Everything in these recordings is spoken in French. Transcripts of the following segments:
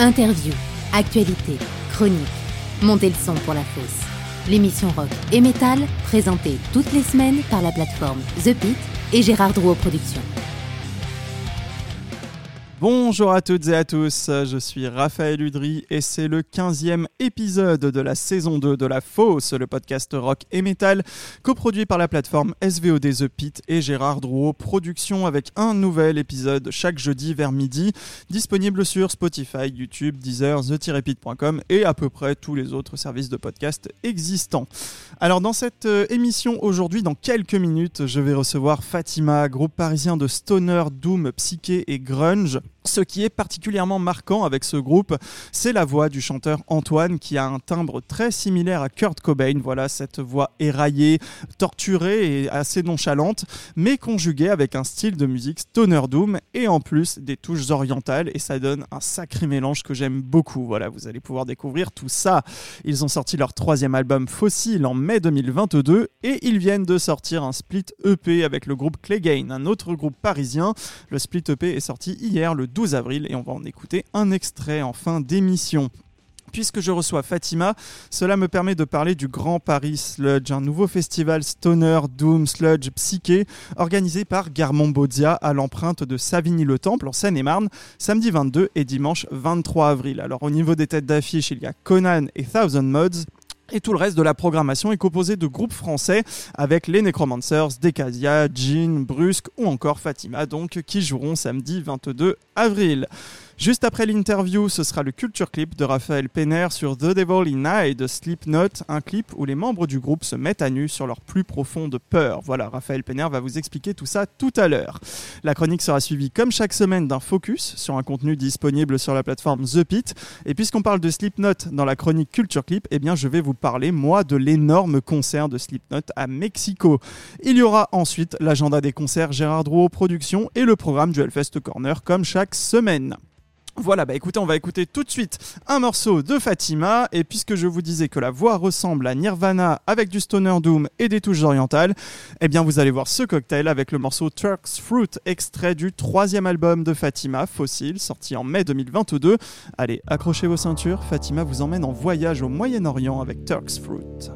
Interview, actualité, chronique. Montez le son pour la fosse. L'émission rock et métal, présentée toutes les semaines par la plateforme The Pit et Gérard Drouot Productions. Bonjour à toutes et à tous, je suis Raphaël Udry et c'est le 15e épisode de la saison 2 de La Fosse, le podcast rock et metal, coproduit par la plateforme SVOD The Pit et Gérard Drouot Productions avec un nouvel épisode chaque jeudi vers midi, disponible sur Spotify, YouTube, Deezer, the-pit.com et à peu près tous les autres services de podcast existants. Alors dans cette euh, émission aujourd'hui, dans quelques minutes, je vais recevoir Fatima, groupe parisien de stoner, doom, psyché et grunge. Ce qui est particulièrement marquant avec ce groupe, c'est la voix du chanteur Antoine qui a un timbre très similaire à Kurt Cobain. Voilà, cette voix éraillée, torturée et assez nonchalante, mais conjuguée avec un style de musique stoner doom et en plus des touches orientales et ça donne un sacré mélange que j'aime beaucoup. Voilà, vous allez pouvoir découvrir tout ça. Ils ont sorti leur troisième album Fossil en mai 2022 et ils viennent de sortir un split EP avec le groupe Claygain, un autre groupe parisien. Le split EP est sorti hier le 12 avril et on va en écouter un extrait en fin d'émission. Puisque je reçois Fatima, cela me permet de parler du Grand Paris Sludge, un nouveau festival stoner, doom, sludge, psyché, organisé par Garmon Bodia à l'empreinte de Savigny-le-Temple en Seine-et-Marne, samedi 22 et dimanche 23 avril. Alors au niveau des têtes d'affiche, il y a Conan et Thousand Mods, et tout le reste de la programmation est composé de groupes français avec les Necromancers, Decadia, Jean, Brusque ou encore Fatima donc qui joueront samedi 22 avril. Juste après l'interview, ce sera le culture clip de Raphaël Penner sur The Devil in I de Slipknot, un clip où les membres du groupe se mettent à nu sur leur plus profonde peur. Voilà, Raphaël Penner va vous expliquer tout ça tout à l'heure. La chronique sera suivie comme chaque semaine d'un focus sur un contenu disponible sur la plateforme The Pit. Et puisqu'on parle de Slipknot dans la chronique culture clip, eh bien je vais vous parler moi de l'énorme concert de Slipknot à Mexico. Il y aura ensuite l'agenda des concerts Gérard Drouot Productions et le programme du Hellfest Corner comme chaque semaine. Voilà, bah écoutez, on va écouter tout de suite un morceau de Fatima. Et puisque je vous disais que la voix ressemble à Nirvana avec du stoner doom et des touches orientales, eh bien vous allez voir ce cocktail avec le morceau Turk's Fruit, extrait du troisième album de Fatima, Fossil, sorti en mai 2022. Allez, accrochez vos ceintures, Fatima vous emmène en voyage au Moyen-Orient avec Turk's Fruit.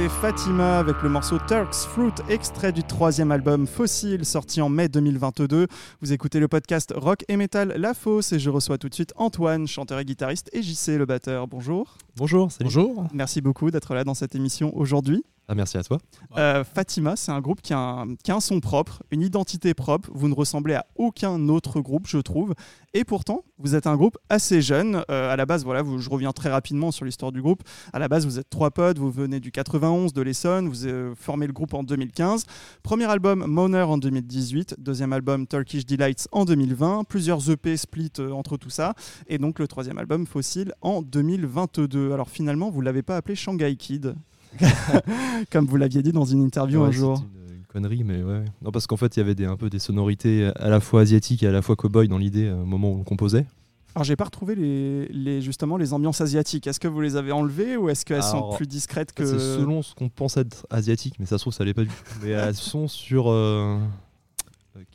C'était Fatima avec le morceau Turk's Fruit, extrait du troisième album Fossil, sorti en mai 2022. Vous écoutez le podcast Rock et Metal La Fosse et je reçois tout de suite Antoine, chanteur et guitariste, et JC, le batteur. Bonjour. Bonjour, salut. Bonjour. Merci beaucoup d'être là dans cette émission aujourd'hui. Ah, merci à toi. Euh, Fatima, c'est un groupe qui a un, son propre, une identité propre. Vous ne ressemblez à aucun autre groupe, je trouve. Et pourtant, vous êtes un groupe assez jeune. Euh, à la base, voilà, je reviens très rapidement sur l'histoire du groupe. À la base, vous êtes trois potes, vous venez du 91 de l'Essonne, vous euh, formez le groupe en 2015. Premier album Moner en 2018, deuxième album Turkish Delights en 2020, plusieurs EP split euh, entre tout ça, et donc le troisième album Fossil en 2022. Alors finalement, vous l'avez pas appelé Shanghai Kid, comme vous l'aviez dit dans une interview Ouais, un jour. c'est Une, une connerie, mais ouais. Non, parce qu'en fait, il y avait des, un peu des sonorités à la fois asiatiques et à la fois cowboy dans l'idée euh, au moment où on composait. Alors j'ai pas retrouvé les, les- justement les ambiances asiatiques. Est-ce que vous les avez enlevées ou est-ce qu'elles sont plus discrètes que C'est selon ce qu'on pense être asiatique, mais ça se trouve, ça l'est pas du tout. Mais elles sont sur euh,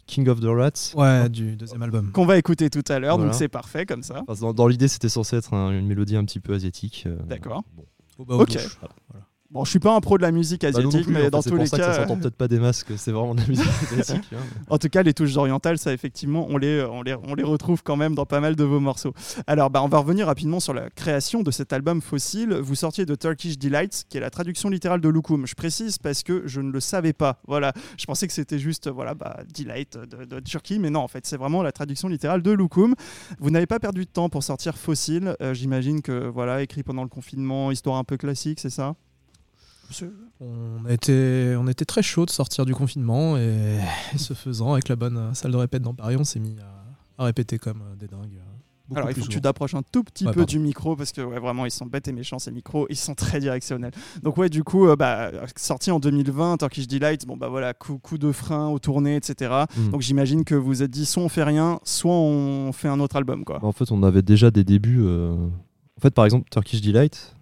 King of the Rats. Ouais, du deuxième album. qu'on va écouter tout à l'heure, Voilà. donc c'est parfait comme ça. Enfin, dans dans l'idée, c'était censé être un- une mélodie un petit peu asiatique. euh, D'accord. bon. Au bas Ok. Voilà. Bon, je suis pas un pro de la musique Bah, asiatique, en mais fait, dans tous pour les ça que ça cas, s'entend peut-être pas des masques, c'est vraiment de la musique asiatique. hein. en tout cas, les touches orientales, ça effectivement, on les, on les, on les retrouve quand même dans pas mal de vos morceaux. Alors, bah, on va revenir rapidement sur la création de cet album Fossil. Vous sortiez de Turkish Delights, qui est la traduction littérale de Lukum. Je précise parce que je ne le savais pas. Voilà, je pensais que c'était juste voilà, bah, Delight de, de Turquie, mais non, en fait, c'est vraiment la traduction littérale de Lukum. Vous n'avez pas perdu de temps pour sortir Fossil. Euh, J'imagine que voilà, écrit pendant le confinement, histoire un peu classique, c'est ça? On été, on était très chaud de sortir du confinement et, et ce faisant, avec la bonne salle de répète dans Paris, on s'est mis à, à répéter comme euh, des dingues. euh, beaucoup Alors, il faut que tu t'approches un tout petit Ouais, peu pardon. du micro parce que ouais, vraiment, ils sont bêtes et méchants ces micros. Ils sont très directionnels. Donc, ouais, du coup, euh, bah, sorti en 2020, Turkish Delight, bon, bah voilà, coup, coup de frein aux tournées, etc. Mm. Donc, j'imagine que vous vous êtes dit soit on fait rien, soit on fait un autre album, quoi. Bah, en fait, on avait déjà des débuts. euh, En fait, par exemple, Turkish Delight,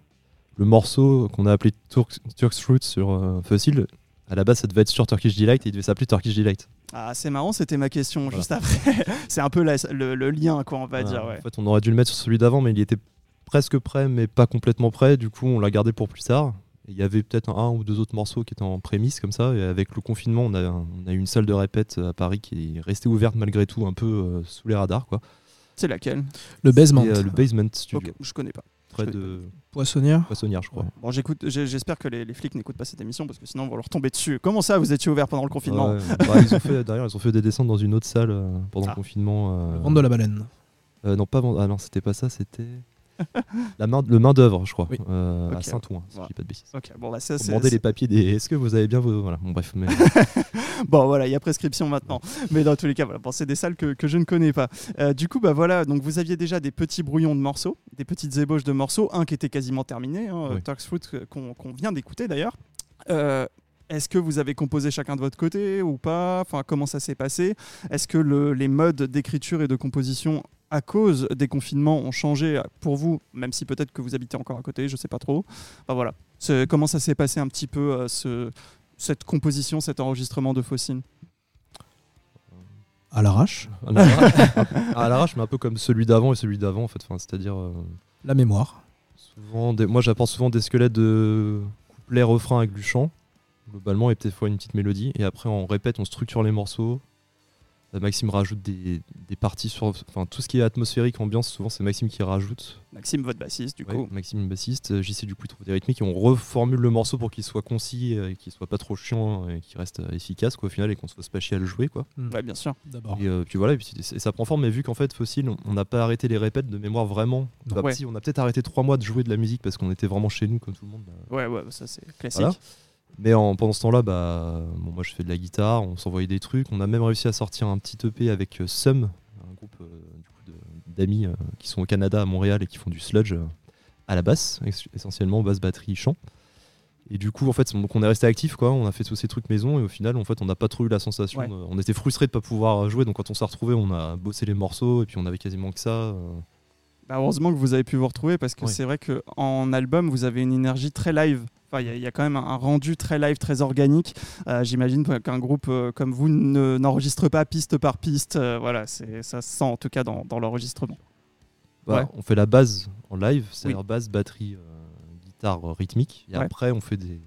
le morceau qu'on a appelé Turk- Turk's Fruit sur euh, Fossil, à la base, ça devait être sur Turkish Delight et il devait s'appeler Turkish Delight. Ah, c'est marrant, c'était ma question Voilà. juste après. c'est un peu la- le, le lien, quoi, on va dire, ouais. En fait, on aurait dû le mettre sur celui d'avant, mais il était presque prêt, mais pas complètement prêt. Du coup, on l'a gardé pour plus tard. Il y avait peut-être un, un ou deux autres morceaux qui étaient en prémisse comme ça. Et avec le confinement, on a, on a eu une salle de répète à Paris qui est restée ouverte malgré tout, un peu euh, sous les radars. Quoi. C'est laquelle? Le basement. Euh, le Basement Studio, je connais pas. Près de Poissonnière. Poissonnière, je crois. Bon, j'écoute, j'espère que les, les flics n'écoutent pas cette émission parce que sinon, on va leur tomber dessus. Comment ça, vous étiez ouvert pendant le confinement Ouais, bah, ils ont fait, D'ailleurs, ils ont fait des descentes dans une autre salle euh, pendant Ah. le confinement. euh, Vente de la baleine. euh, non, pas vendre- Ah non, c'était pas ça, c'était. la main, le main d'œuvre, je crois, Oui. euh, Ok. à Saint-Ouen, si Voilà. je dis pas de bêtises. Bon, bah, ça, Pour c'est. demander c'est- les papiers des. Est-ce que vous avez bien vos. Voilà, bon, bref. Mais... Bon, voilà, il y a prescription maintenant. Mais dans tous les cas, voilà, bon, c'est des salles que, que je ne connais pas. Euh, du coup, bah voilà, donc vous aviez déjà des petits brouillons de morceaux, des petites ébauches de morceaux, un qui était quasiment terminé, hein, Oui. Turk's Fruit, euh, qu'on vient d'écouter d'ailleurs. Euh, est-ce que vous avez composé chacun de votre côté ou pas? Enfin, comment ça s'est passé? Est-ce que le- les modes d'écriture et de composition à cause des confinements ont changé pour vous, même si peut-être que vous habitez encore à côté, je sais pas trop. Enfin, voilà. Comment ça s'est passé un petit peu euh, ce, cette composition, cet enregistrement de Faucine? À l'arrache. à l'arrache, à l'arrache, mais un peu comme celui d'avant et celui d'avant, en fait. Enfin, C'est-à-dire. euh, La mémoire. souvent des- Moi, j'apporte souvent des squelettes de couplets, refrains avec du chant, globalement, et peut-être fois une petite mélodie. Et après, on répète, on structure les morceaux. Euh, Maxime rajoute des, des parties sur. Enfin, tout ce qui est atmosphérique, ambiance, souvent, c'est Maxime qui rajoute. Maxime, votre bassiste, du Ouais, coup. Maxime bassiste, euh, JC du coup il trouve des rythmiques et on reformule le morceau pour qu'il soit concis euh, et qu'il soit pas trop chiant et qu'il reste euh, efficace quoi, au final et qu'on se fasse pas chier à le jouer quoi. Ouais, bien sûr. D'abord. Et euh, puis voilà, et, puis, et ça prend forme, mais vu qu'en fait Fossil, on- n'a pas arrêté les répètes de mémoire vraiment. Bah, Ouais. si, on a peut-être arrêté trois mois de jouer de la musique parce qu'on était vraiment chez nous comme tout le monde. bah. Ouais, ouais, ça c'est classique. Voilà. Mais en, pendant ce temps-là, bah, bon, moi je fais de la guitare, on s'envoyait des trucs. On a même réussi à sortir un petit EP avec euh, Sum, un groupe euh, d'amis euh, qui sont au Canada, à Montréal et qui font du sludge à la basse, essentiellement basse, batterie, chant. Et du coup, en fait, donc on est resté actif, quoi. On a fait tous ces trucs maison et au final, en fait, on n'a pas trop eu la sensation. Ouais. de- on était frustrés de pas pouvoir jouer, donc quand on s'est retrouvés, on a bossé les morceaux et puis on avait quasiment que ça. Bah, heureusement que vous avez pu vous retrouver parce que Oui. c'est vrai qu'en album, vous avez une énergie très live. Enfin, il y a- il y, a quand même un rendu très live, très organique. Euh, J'imagine qu'un groupe euh, comme vous ne- n'enregistre pas piste par piste. Euh, voilà, ça se sent en tout cas dans, dans l'enregistrement. Bah, Ouais. On fait la base en live, c'est-à-dire basse, batterie, euh, guitare euh, rythmique. Et Ouais. après, on fait des,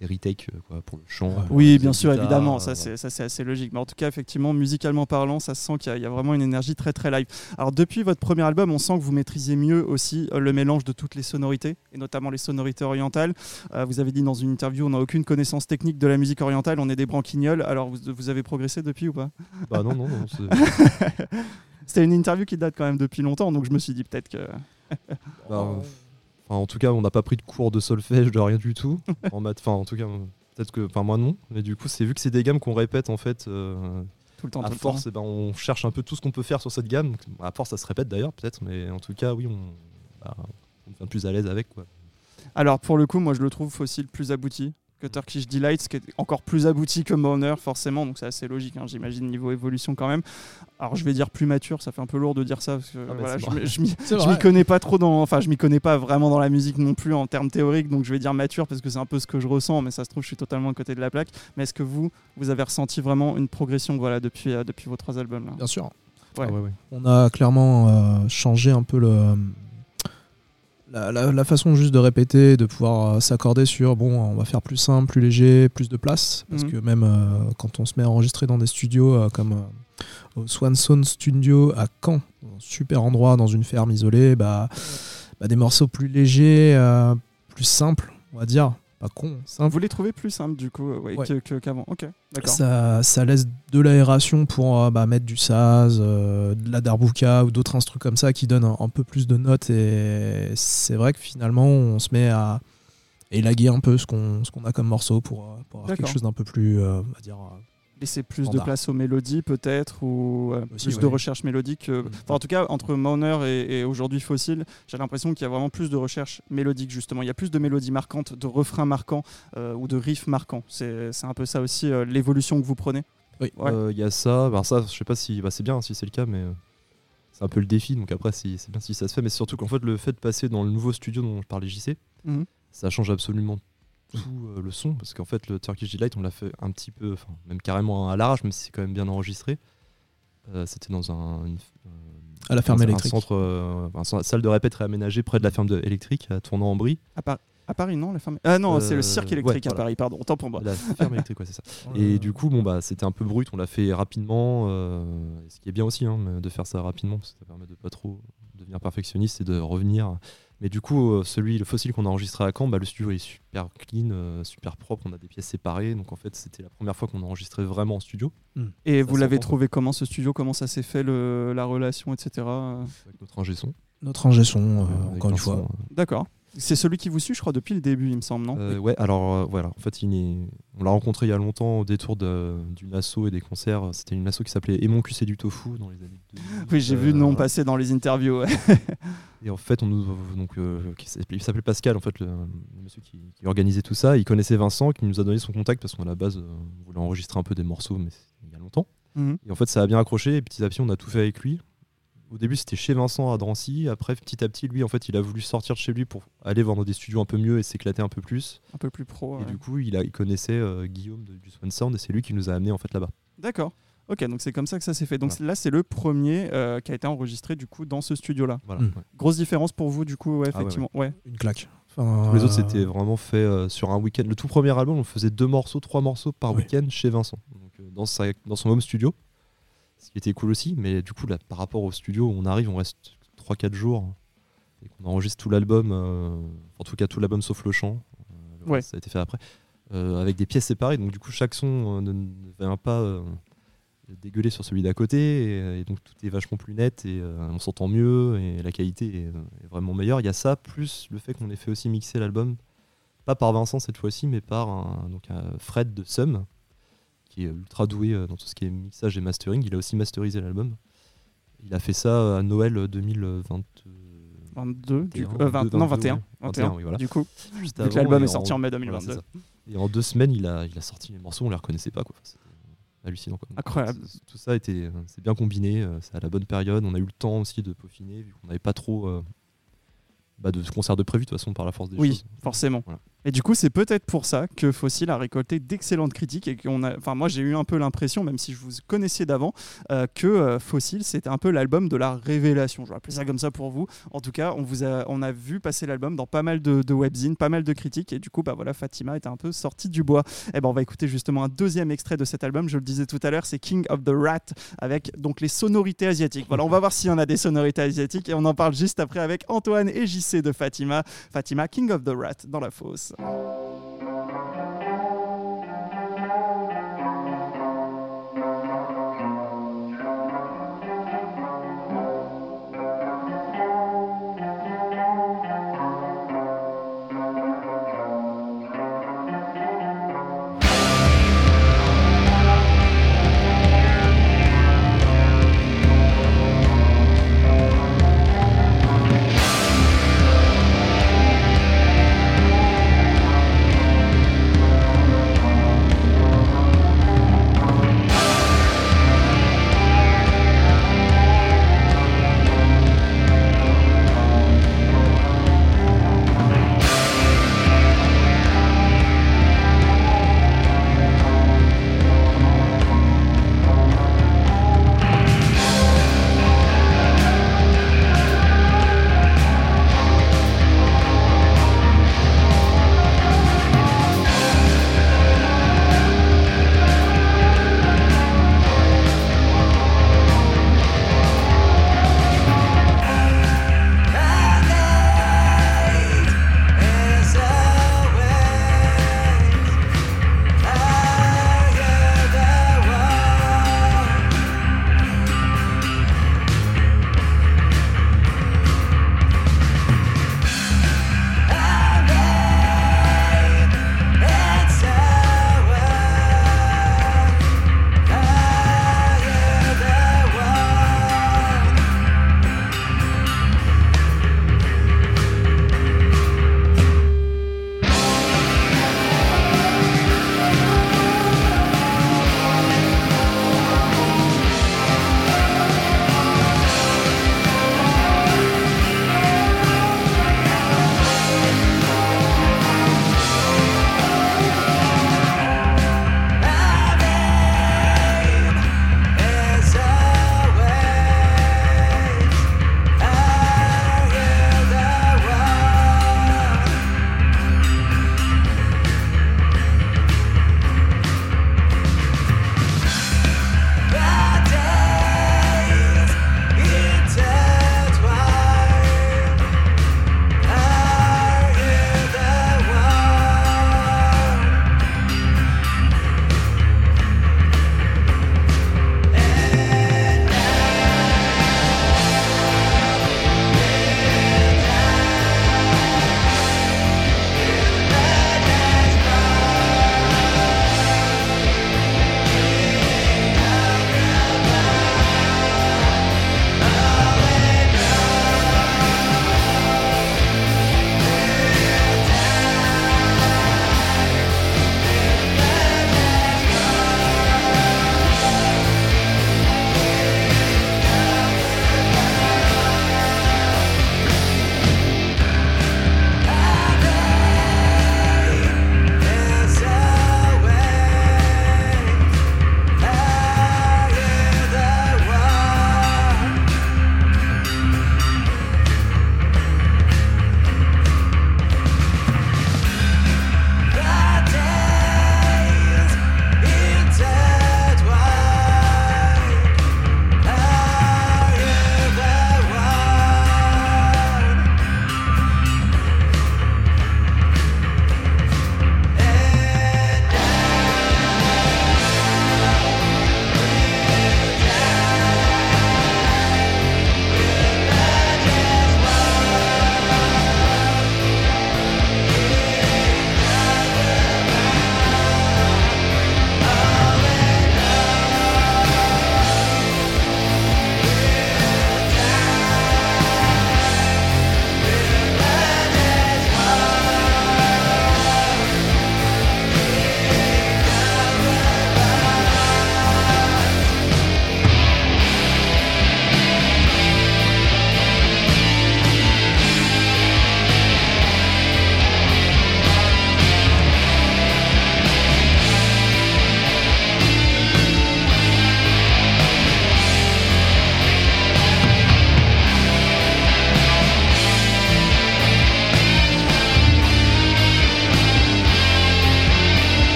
des retakes euh, quoi, pour le chant. Pour Oui, bien sûr, guitare, évidemment, ça euh, c'est ça, c'est assez logique. Mais en tout cas, effectivement, musicalement parlant, ça se sent qu'il y, a- il y a vraiment une énergie très très live. Alors depuis votre premier album, on sent que vous maîtrisez mieux aussi euh, le mélange de toutes les sonorités, et notamment les sonorités orientales. Euh, vous avez dit dans une interview, on n'a aucune connaissance technique de la musique orientale, on est des branquignoles. Alors vous, vous avez progressé depuis ou pas? Bah non, non, non. c'est- C'était une interview qui date quand même depuis longtemps, donc je me suis dit peut-être que... bah, enfin, en tout cas, on n'a pas pris de cours de solfège, de rien du tout. en maths, enfin, en tout cas, peut-être que, enfin, moi non. Mais du coup, c'est vu que c'est des gammes qu'on répète en fait. euh, Tout le temps, à tout le force, eh ben, on cherche un peu tout ce qu'on peut faire sur cette gamme. À force, ça se répète d'ailleurs, peut-être, mais en tout cas, oui, on, bah, on devient plus à l'aise avec. Quoi. Alors pour le coup, moi je le trouve Fossil plus abouti que Turkish Delight, ce qui est encore plus abouti que Moner forcément, donc c'est assez logique, hein, j'imagine niveau évolution quand même. Alors je vais dire plus mature, ça fait un peu lourd de dire ça parce que bah, voilà, c'est je m'y- je connais pas trop dans, enfin je m'y connais pas vraiment dans la musique non plus en termes théoriques, donc je vais dire mature parce que c'est un peu ce que je ressens, mais ça se trouve je suis totalement à côté de la plaque. Mais est-ce que vous, vous avez ressenti vraiment une progression, voilà, depuis euh, depuis vos trois albums là? Bien sûr. Ouais. Ah ouais, ouais. On a clairement euh, changé un peu le, la, la- la façon juste de répéter, de pouvoir euh, s'accorder sur bon, on va faire plus simple, plus léger, plus de place. Parce Mhm. que même euh, quand on se met à enregistrer dans des studios euh, comme euh, au Swanson Studio à Caen, un super endroit dans une ferme isolée, bah, bah, des morceaux plus légers, plus simples, on va dire. Pas con, simple. Vous les trouvez plus simples du coup euh, ouais, qu'avant Ok, d'accord. Ça, ça laisse de l'aération pour euh, bah, mettre du saz, euh, de la darbuka ou d'autres instruments comme ça qui donnent un, un peu plus de notes. Et c'est vrai que finalement, on se met à élaguer un peu ce qu'on ce qu'on a comme morceau pour, pour avoir quelque chose d'un peu plus, euh, on va dire. Laisser plus de place aux mélodies peut-être ou euh, Aussi, plus ouais. de recherche mélodique euh, Mm. en tout cas entre Moner et, et aujourd'hui Fossil j'ai l'impression qu'il y a vraiment plus de recherche mélodique justement il y a plus de mélodies marquantes de refrains marquants euh, ou de riffs marquants c'est un peu ça aussi euh, l'évolution que vous prenez Oui. Ouais. Il y a ça. Alors ça, je sais pas si bah, c'est bien si c'est le cas, mais c'est un peu le défi. Donc après, si- c'est bien si ça se fait. Mais surtout qu'en fait, le fait de passer dans le nouveau studio dont je parlais JC, Mhm. ça change absolument tout euh, le son. Parce qu'en fait, le Turkish Delight, on l'a fait un petit peu, enfin, même carrément à l'arrache, même si c'est quand même bien enregistré. Euh, C'était dans un, une- euh, à la ferme un électrique. centre, euh, un centre- salle de répète réaménagée près de la ferme de- électrique à Tournant-en-Brie. à, Par- à Paris non la ferme ah non c'est le cirque ouais, électrique à voilà. Paris pardon autant pour moi La ferme électrique, ouais, c'est ça. Euh, Et du coup, bon, bah, c'était un peu brut, on l'a fait rapidement, euh, ce qui est bien aussi hein, de faire ça rapidement, parce que ça permet de pas trop devenir perfectionniste et de revenir. Mais du coup, euh, celui, le fossile qu'on a enregistré à Caen, bah, le studio est super clean, euh, super propre, on a des pièces séparées, donc en fait, c'était la première fois qu'on enregistrait vraiment en studio. Et Ça vous l'avez trouvé comment ce studio? Comment ça s'est fait le- la relation etc avec notre ingé son. Notre ingé son, euh, encore une un fois. d'accord c'est celui qui vous suit je crois depuis le début il me semble non Euh, ouais, alors euh, voilà, en fait, il est... on l'a rencontré il y a longtemps au détour d'une asso et des concerts. C'était une asso qui s'appelait Et mon cul c'est du tofu dans les années 2000. oui j'ai vu le Euh, nom passer dans les interviews. Et en fait, on nous, donc, euh, il s'appelait Pascal, en fait, le, le monsieur qui, qui organisait tout ça. Il connaissait Vincent, qui nous a donné son contact parce qu'à la base, euh, on voulait enregistrer un peu des morceaux, mais il y a longtemps. Mhm. Et en fait, ça a bien accroché. Et petit à petit, on a tout fait avec lui. Au début, c'était chez Vincent à Drancy. Après, petit à petit, lui, en fait, il a voulu sortir de chez lui pour aller voir dans des studios un peu mieux et s'éclater un peu plus. un peu plus pro Et ouais. du coup, il, a, il connaissait euh, Guillaume de- du Swan Sound et c'est lui qui nous a amené en fait là-bas. D'accord. Ok, donc c'est comme ça que ça s'est fait. Donc là, c'est le premier euh, qui a été enregistré du coup dans ce studio-là. Voilà. Mm. ouais. Grosse différence pour vous du coup, ouais, Ah ouais, effectivement. ouais. Une claque. Enfin, Tous les autres, euh, c'était vraiment fait euh, sur un week-end. Le tout premier album, on faisait deux morceaux, trois morceaux par Oui. week-end chez Vincent, donc, euh, dans, sa- dans son home studio. Ce qui était cool aussi, mais du coup, là, par rapport au studio, on arrive, on reste 3-4 jours et qu'on enregistre tout l'album, euh, en tout cas tout l'album sauf le chant. euh, le Ouais. ça a été fait après, euh, avec des pièces séparées. Donc, du coup, chaque son ne, ne vient pas dégueuler sur celui d'à côté, et, et donc tout est vachement plus net et euh, on s'entend mieux et la qualité est, est vraiment meilleure. Il y a ça, plus le fait qu'on ait fait aussi mixer l'album pas par Vincent cette fois-ci, mais par un, donc un Fred de Sum, qui est ultra doué euh, dans tout ce qui est mixage et mastering. Il a aussi masterisé l'album. Il a fait ça à Noël 2020. 22, du coup, 21, euh, 20 non 22, 21, ouais. 21, 21, oui, voilà. du coup. L'album est sorti en mai voilà, 2022. c'est ça. et en deux semaines, il a, il a sorti les morceaux, on les reconnaissait pas. Quoi. C'était hallucinant. Quoi. Donc, Incroyable. Tout ça était, euh, c'est bien combiné, c'est à la bonne période. On a eu le temps aussi de peaufiner, vu qu'on n'avait pas trop, euh, bah, de concert de prévu de toute façon par la force des Oui, choses. forcément. Voilà. Et du coup, c'est peut-être pour ça que Fossil a récolté d'excellentes critiques et qu'on a. Enfin, moi, j'ai eu un peu l'impression, même si je vous connaissais d'avant, euh, que euh, Fossil c'était un peu l'album de la révélation. Je vais appeler ça comme ça pour vous. En tout cas, on vous a, on a vu passer l'album dans pas mal de, webzines, pas mal de critiques, et du coup, bah voilà, Fatima était un peu sortie du bois. Et ben, on va écouter justement un deuxième extrait de cet album. Je le disais tout à l'heure, c'est King of the Rat avec donc les sonorités asiatiques. Voilà, on va voir s'il y en a des sonorités asiatiques et on en parle juste après avec Antoine et JC de Fatima. Fatima, King of the Rat dans la fosse. 死。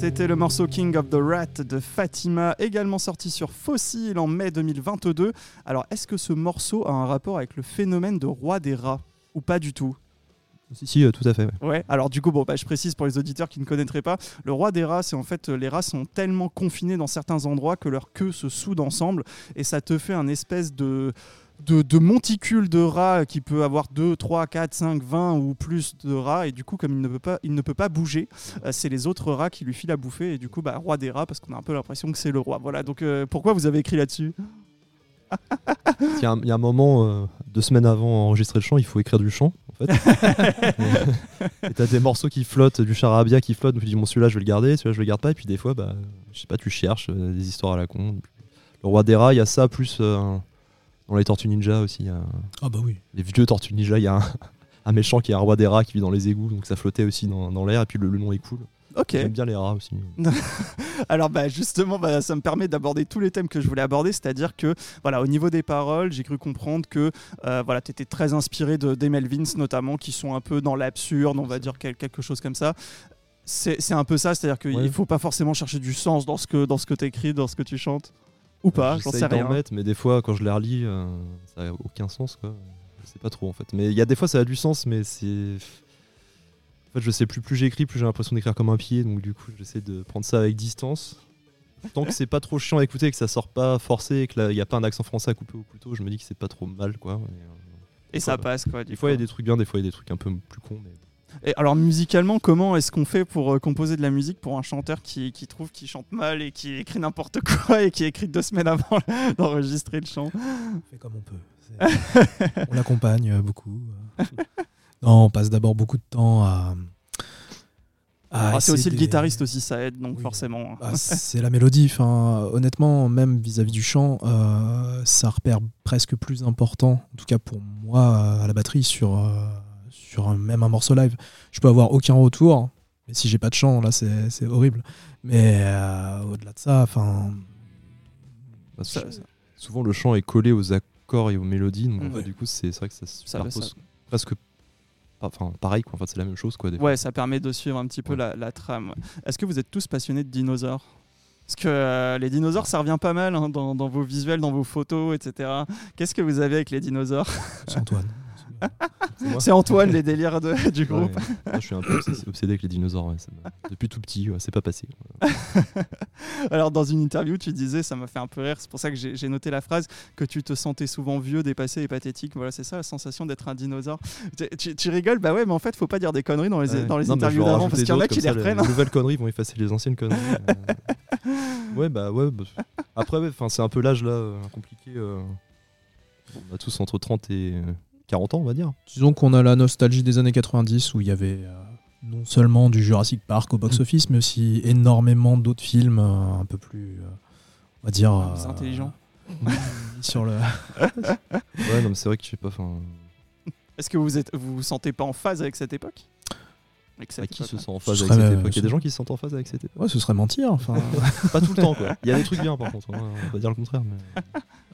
C'était le morceau King of the Rat de Fatima, également sorti sur Fossil en mai 2022. Alors, est-ce que ce morceau a un rapport avec le phénomène de roi des rats ou pas du tout? Si, si, euh, tout à fait. ouais. Ouais, alors du coup, bon, bah, je précise pour les auditeurs qui ne connaîtraient pas, le roi des rats, c'est en fait, euh, les rats sont tellement confinés dans certains endroits que leur queue se soude ensemble et ça te fait un espèce de, de, de monticule de rats qui peut avoir 2, 3, 4, 5, 20 ou plus de rats et du coup, comme il ne peut pas, il ne peut pas bouger, euh, c'est les autres rats qui lui filent à bouffer et du coup, bah, roi des rats parce qu'on a un peu l'impression que c'est le roi. Voilà, donc euh, pourquoi vous avez écrit là-dessus? Il y, a un- il y a un moment, euh, deux semaines avant enregistrer le chant, il faut écrire du chant, en fait. et t'as des morceaux qui flottent, du charabia qui flotte, donc tu dis, bon, celui-là, je vais le garder, celui-là, je le garde pas, et puis des fois, bah, je sais pas, tu cherches euh, des histoires à la con. Le roi des rats, il y a ça, plus euh, dans les Tortues Ninja aussi, il y a Ah bah oui. les vieux Tortues Ninja, il y a un, un méchant qui est un roi des rats qui vit dans les égouts, donc ça flottait aussi dans, dans l'air, et puis le, le nom est cool. Ok. J'aime bien les rats aussi. Alors bah justement, bah, ça me permet d'aborder tous les thèmes que je voulais aborder, c'est-à-dire que voilà, au niveau des paroles, j'ai cru comprendre que euh, voilà, tu étais très inspiré de des Melvins notamment, qui sont un peu dans l'absurde, on va dire quel- quelque chose comme ça. C'est un peu ça, c'est-à-dire qu'il Ouais. ne faut pas forcément chercher du sens dans ce que dans ce que t'écris, dans ce que tu chantes, ou pas, j'en J'essaye sais rien. mettre, mais des fois, quand je les relis, euh, ça n'a aucun sens. Quoi. Je sais pas trop en fait. Mais il y a des fois, ça a du sens, mais c'est. En fait, je sais plus, plus j'écris, plus j'ai l'impression d'écrire comme un pied, donc du coup, j'essaie de prendre ça avec distance. Tant que c'est pas trop chiant à écouter, que ça sort pas forcé, que il y a pas un accent français à couper au couteau, je me dis que c'est pas trop mal, quoi. Et, euh, Et ça passe quoi. du des fois, il y a des trucs bien, des fois, il y a des trucs un peu plus cons. Mais... Et alors musicalement, comment est-ce qu'on fait pour euh, composer de la musique pour un chanteur qui, qui trouve qu'il chante mal et qui écrit n'importe quoi et qui écrit deux semaines avant d'enregistrer le chant? On fait comme on peut. On l'accompagne euh, beaucoup. Non, on passe d'abord beaucoup de temps à. Ah, C'est aussi le guitariste aussi, ça aide donc Oui. forcément. Bah, c'est la mélodie. Enfin, honnêtement, même vis-à-vis du chant, euh, un repère presque plus important, en tout cas pour moi, à la batterie, sur, euh, sur un- même un morceau live. Je peux avoir aucun retour, mais si j'ai pas de chant, là, c'est c'est horrible. Mais euh, au-delà de ça, enfin. Bah, Souvent, le chant est collé aux accords et aux mélodies, donc en Ouais. fait, du coup, c'est c'est vrai que ça se superpose presque. Enfin, pareil, quoi. En fait, c'est la même chose, quoi. Des fois. Ouais, ça permet de suivre un petit peu Ouais. la, la trame. Est-ce que vous êtes tous passionnés de dinosaures? Parce que euh, les dinosaures, ça revient pas mal hein, dans, dans vos visuels, dans vos photos, etc. Qu'est-ce que vous avez avec les dinosaures? C'est Antoine. C'est Antoine, les délires de- du Ouais, groupe. moi, je suis un peu obsédé, avec les dinosaures. ouais, ça Depuis tout petit, ouais, c'est pas passé. Alors, dans une interview, tu disais, ça m'a fait un peu rire, c'est pour ça que j'ai noté la phrase, que tu te sentais souvent vieux, dépassé et pathétique. Voilà, c'est ça la sensation d'être un dinosaure. Tu, tu- tu rigoles, bah ouais, mais en fait, faut pas dire des conneries dans les, Ouais. dans les Non, interviews d'avant, parce qu'il y en a qui les reprennent. Les nouvelles conneries vont effacer les anciennes conneries. euh. ouais, bah ouais. bah, Après, ouais, 'fin, c'est un peu l'âge là, euh, compliqué. euh. On a tous entre 30 et 40 ans, on va dire. Disons qu'on a la nostalgie des années 90 où il y avait euh, non seulement du Jurassic Park au box-office, mais aussi énormément d'autres films euh, un peu plus, euh, on va dire. Euh, intelligents. sur le. Ouais, non, mais c'est vrai que je sais pas. Enfin, Est-ce que vous êtes, vous vous sentez pas en phase avec cette époque? À qui se sent en phase Ce avec serait, cette euh, époque? Il y a des gens qui se sentent en phase avec cette époque. Ouais, ce serait mentir. Enfin, Pas tout le temps, quoi. Il y a des trucs bien, par contre. hein, On va pas dire le contraire. Mais...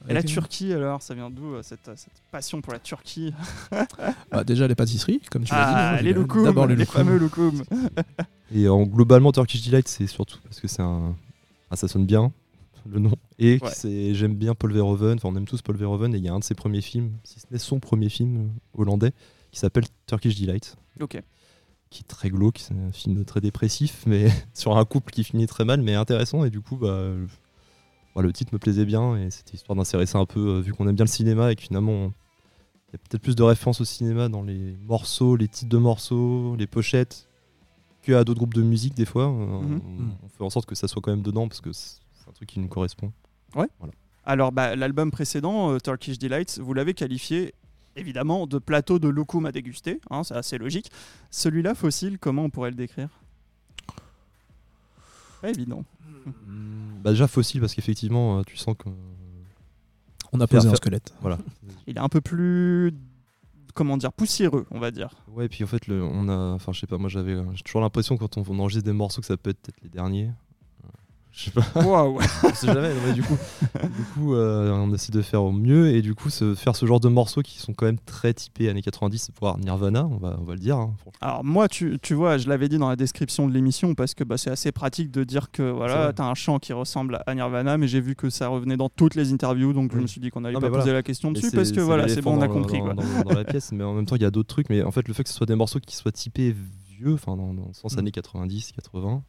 Et la. Turquie, alors, ça vient d'où euh, cette, cette passion pour la Turquie? Bah, déjà les pâtisseries, comme tu l'as dit. Ah, hein, les loukoums, D'abord les, les fameux loukoums. Et en, globalement, Turkish Delight, c'est surtout parce que c'est un. Ah, ça sonne bien, le nom. Et Ouais. c'est j'aime bien Paul Verhoeven, enfin, on aime tous Paul Verhoeven, et il y a un de ses premiers films, si ce n'est son premier film euh, hollandais, qui s'appelle Turkish Delight, Ok. Qui est très glauque, c'est un film très dépressif, mais sur un couple qui finit très mal, mais intéressant, et du coup, bah, le- bah, le titre me plaisait bien, et c'était histoire d'insérer ça un peu, euh, vu qu'on aime bien le cinéma, et que finalement, il y a peut-être plus de références au cinéma dans les morceaux, les titres de morceaux, les pochettes, que à d'autres groupes de musique des fois. Euh, Mhm. on, on fait en sorte que ça soit quand même dedans parce que c'est un truc qui nous correspond. Alors, bah, l'album précédent, euh, Turkish Delights, vous l'avez qualifié évidemment de plateau de loukoum à déguster, hein, c'est assez logique. Celui-là, Fossile, comment on pourrait le décrire? Pas évident. Bah déjà fossile parce qu'effectivement euh, tu sens que On a posé un faire- squelette. voilà. Il est un peu plus, comment dire, poussiéreux, on va dire. Ouais, et puis en fait le, on a enfin je sais pas moi j'avais j'ai toujours l'impression quand on, on enregistre des morceaux que ça peut être peut-être les derniers. Je sais pas. Waouh on sait jamais. mais du coup, du coup euh, on essaie de faire au mieux et du coup, se, faire ce genre de morceaux qui sont quand même très typés années 90, voire Nirvana, on va, on va le dire. hein. Alors moi, tu, tu vois, je l'avais dit dans la description de l'émission parce que bah, c'est assez pratique de dire que voilà, t'as un chant qui ressemble à Nirvana, mais j'ai vu que ça revenait dans toutes les interviews, donc je Oui. me suis dit qu'on n'allait Non, pas voilà. poser la question dessus parce que voilà, c'est bon, on a compris dans, quoi. Dans, dans la pièce, mais en même temps, il y a d'autres trucs. Mais en fait, le fait que ce soit des morceaux qui soient typés vieux, enfin, dans, dans le sens Mm. années 90, 80.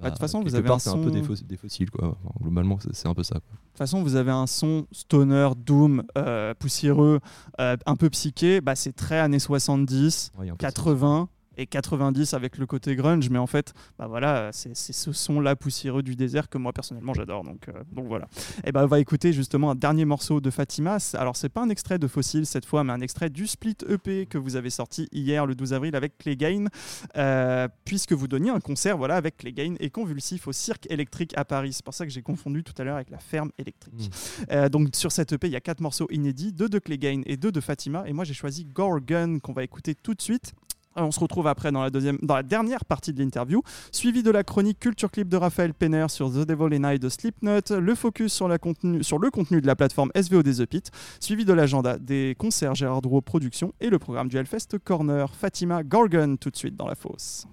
Bah, de toute façon, vous avez part, un c'est un peu son- des, fos- des fossiles, quoi. Enfin, globalement, c'est un peu ça. quoi. De toute façon, vous avez un son stoner, doom, euh, poussiéreux, euh, un peu psyché, bah, c'est très années 70, Ouais, il y a un peu de ça. 80 et 90 avec le côté grunge, mais en fait, bah voilà, c'est ce son-là poussiéreux du désert que moi personnellement j'adore. Donc, euh, donc voilà. Et ben on va écouter justement un dernier morceau de Fatima. Alors c'est pas un extrait de Fossil cette fois, mais un extrait du split EP que vous avez sorti hier le 12 avril avec Clegane, euh, puisque vous donniez un concert voilà avec Clegane et Convulsif au Cirque électrique à Paris. C'est pour ça que j'ai confondu tout à l'heure avec la ferme électrique. Euh, donc sur cette EP, il y a quatre morceaux inédits, deux de Clegane et deux de Fatima. Et moi, j'ai choisi Gorgon qu'on va écouter tout de suite. Euh, On se retrouve après dans la, deuxième, dans la dernière partie de l'interview, suivi de la chronique Culture Clip de Raphaël Penner sur The Devil and I de Slipknot, le focus sur, la contenu, sur le contenu de la plateforme SVO des The Pit, suivi de l'agenda des concerts Gérard Drouot Productions et le programme du Hellfest Corner. Fatima Gorgon tout de suite dans la fosse.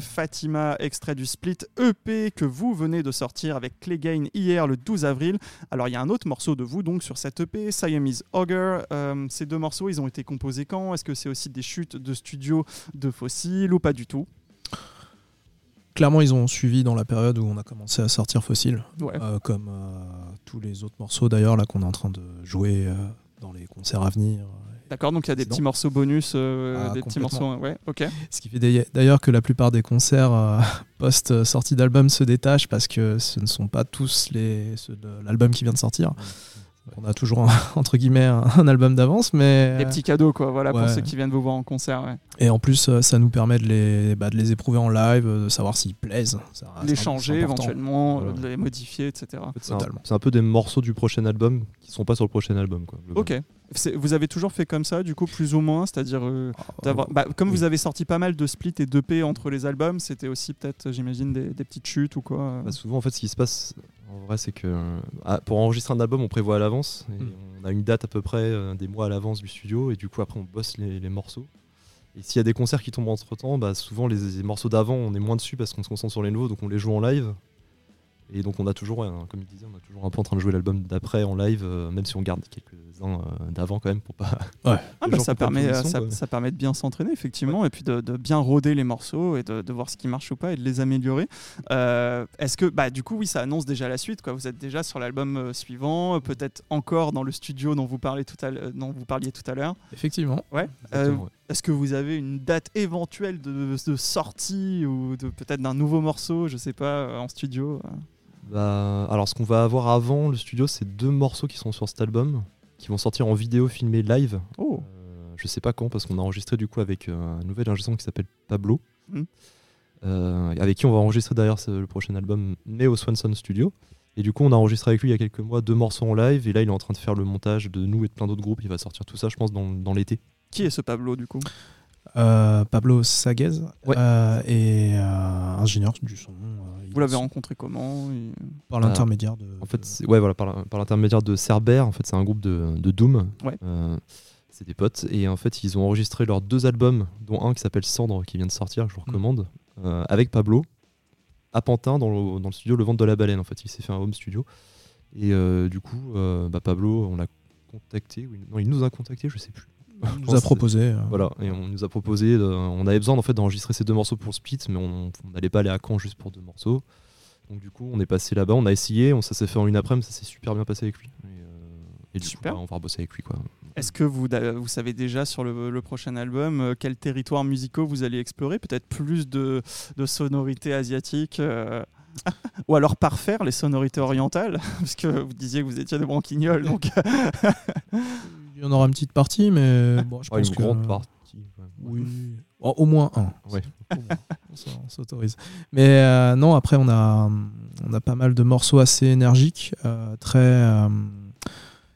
De Fatima, extrait du split EP que vous venez de sortir avec Clegane hier le 12 avril. Alors il y a un autre morceau de vous donc sur cette EP, Siamese Auger. Euh, ces deux morceaux, ils ont été composés quand? Est-ce que c'est aussi des chutes de studio de fossiles ou pas du tout? Clairement, ils ont suivi dans la période où on a commencé à sortir Fossil, Ouais. euh, comme euh, tous les autres morceaux d'ailleurs là qu'on est en train de jouer euh, dans les concerts à venir. D'accord, donc il y a des petits morceaux bonus, euh, Ah, des petits morceaux. Ouais, ok. Ce qui fait d'ailleurs- que la plupart des concerts euh, post-sortie d'album se détachent parce que ce ne sont pas tous les, ceux de l'album qui vient de sortir. On a toujours un- entre guillemets un, album d'avance, mais Des petits cadeaux, quoi, voilà, pour ceux qui viennent vous voir en concert. ouais. et en plus euh, ça nous permet de les, bah, de les éprouver en live, de savoir s'ils plaisent. Ça- les changer éventuellement, Voilà. de les modifier, etc. C'est un, peu des morceaux du prochain album qui sont pas sur le prochain album. Quoi. Ok. Vous avez toujours fait comme ça, du coup, plus ou moins, c'est-à-dire euh, d'avoir- bah, comme oui. vous avez sorti pas mal de splits et d'EP entre les albums, c'était aussi peut-être, j'imagine, des, des petites chutes ou quoi. euh. Bah, souvent, en fait, ce qui se passe, en vrai, c'est que euh, ah, pour enregistrer un album, on prévoit à l'avance. et Mm. On a une date à peu près euh, des mois à l'avance du studio, et du coup, après, on bosse les, les morceaux. Et s'il y a des concerts qui tombent entre temps, bah, souvent les, les morceaux d'avant, on est moins dessus parce qu'on se concentre sur les nouveaux, donc on les joue en live. Et donc, on a toujours, ouais, hein, comme il disait, on a toujours un peu en train de jouer l'album d'après en live, euh, même si on garde quelques-uns euh, d'avant quand même pour pas. Ah, les bah, ça, permet, euh, son, ça, permet de bien s'entraîner, effectivement, et puis de, de bien roder les morceaux et de, de voir ce qui marche ou pas et de les améliorer. Euh, Est-ce que, bah, du coup, oui, ça annonce déjà la suite. Quoi. Vous êtes déjà sur l'album suivant, peut-être encore dans le studio dont vous, parlez tout à l'heure- dont vous parliez tout à l'heure. Effectivement. Ouais. Ouais. Est-ce que vous avez une date éventuelle de, de sortie ou de peut-être d'un nouveau morceau, je sais pas, en studio Bah, alors, ce qu'on va avoir avant le studio, c'est deux morceaux qui sont sur cet album, qui vont sortir en vidéo filmée live. Oh, Euh, je sais pas quand, parce qu'on a enregistré du coup avec euh, un nouvel ingé son qui s'appelle Pablo, Mhm. euh, avec qui on va enregistrer d'ailleurs le prochain album, mais au Swanson Studio. Et du coup, on a enregistré avec lui il y a quelques mois deux morceaux en live, et là, il est en train de faire le montage de nous et de plein d'autres groupes. Il va sortir tout ça, je pense, dans, dans l'été. qui est ce Pablo du coup? Euh, Pablo Saguez Ouais. euh, et euh, ingénieur du son. Euh, Vous l'avez rencontré comment et- par l'intermédiaire de. En fait, ouais, voilà, par, l'intermédiaire de Cerber, en fait, c'est un groupe de, de Doom. Ouais. Euh, c'est des potes. Et en fait, ils ont enregistré leurs deux albums, dont un qui s'appelle Cendre, qui vient de sortir, je vous recommande, euh, avec Pablo, à Pantin, dans le, dans le studio Le Ventre de la Baleine. En fait, il s'est fait un home studio. Et euh, du coup, euh, bah, Pablo, on l'a contacté. ou il- non, il nous a contacté, je sais plus. Je nous a proposé. euh, Voilà, et on nous a proposé, de- on avait besoin en fait d'enregistrer ces deux morceaux pour Split, mais on on n'allait pas aller à Caen juste pour deux morceaux. Donc du coup, on est passé là-bas, on a essayé, on, ça s'est fait en une après-midi, ça s'est super bien passé avec lui. Et, euh, et du Super. coup, bah, on va rebosser avec lui quoi. Est-ce que vous, vous savez déjà sur le, le prochain album euh, quels territoires musicaux vous allez explorer? Peut-être plus de, de sonorités asiatiques euh, Ou alors parfaire les sonorités orientales Parce que vous disiez que vous étiez des branquignoles. Donc... Il y en aura une petite partie, mais bon, je Ouais, pense une que. grande partie. Oui. Oh, au moins un. Ouais. Au moins. On s'autorise. Mais euh, non, après, on a, on a pas mal de morceaux assez énergiques, euh, très, euh,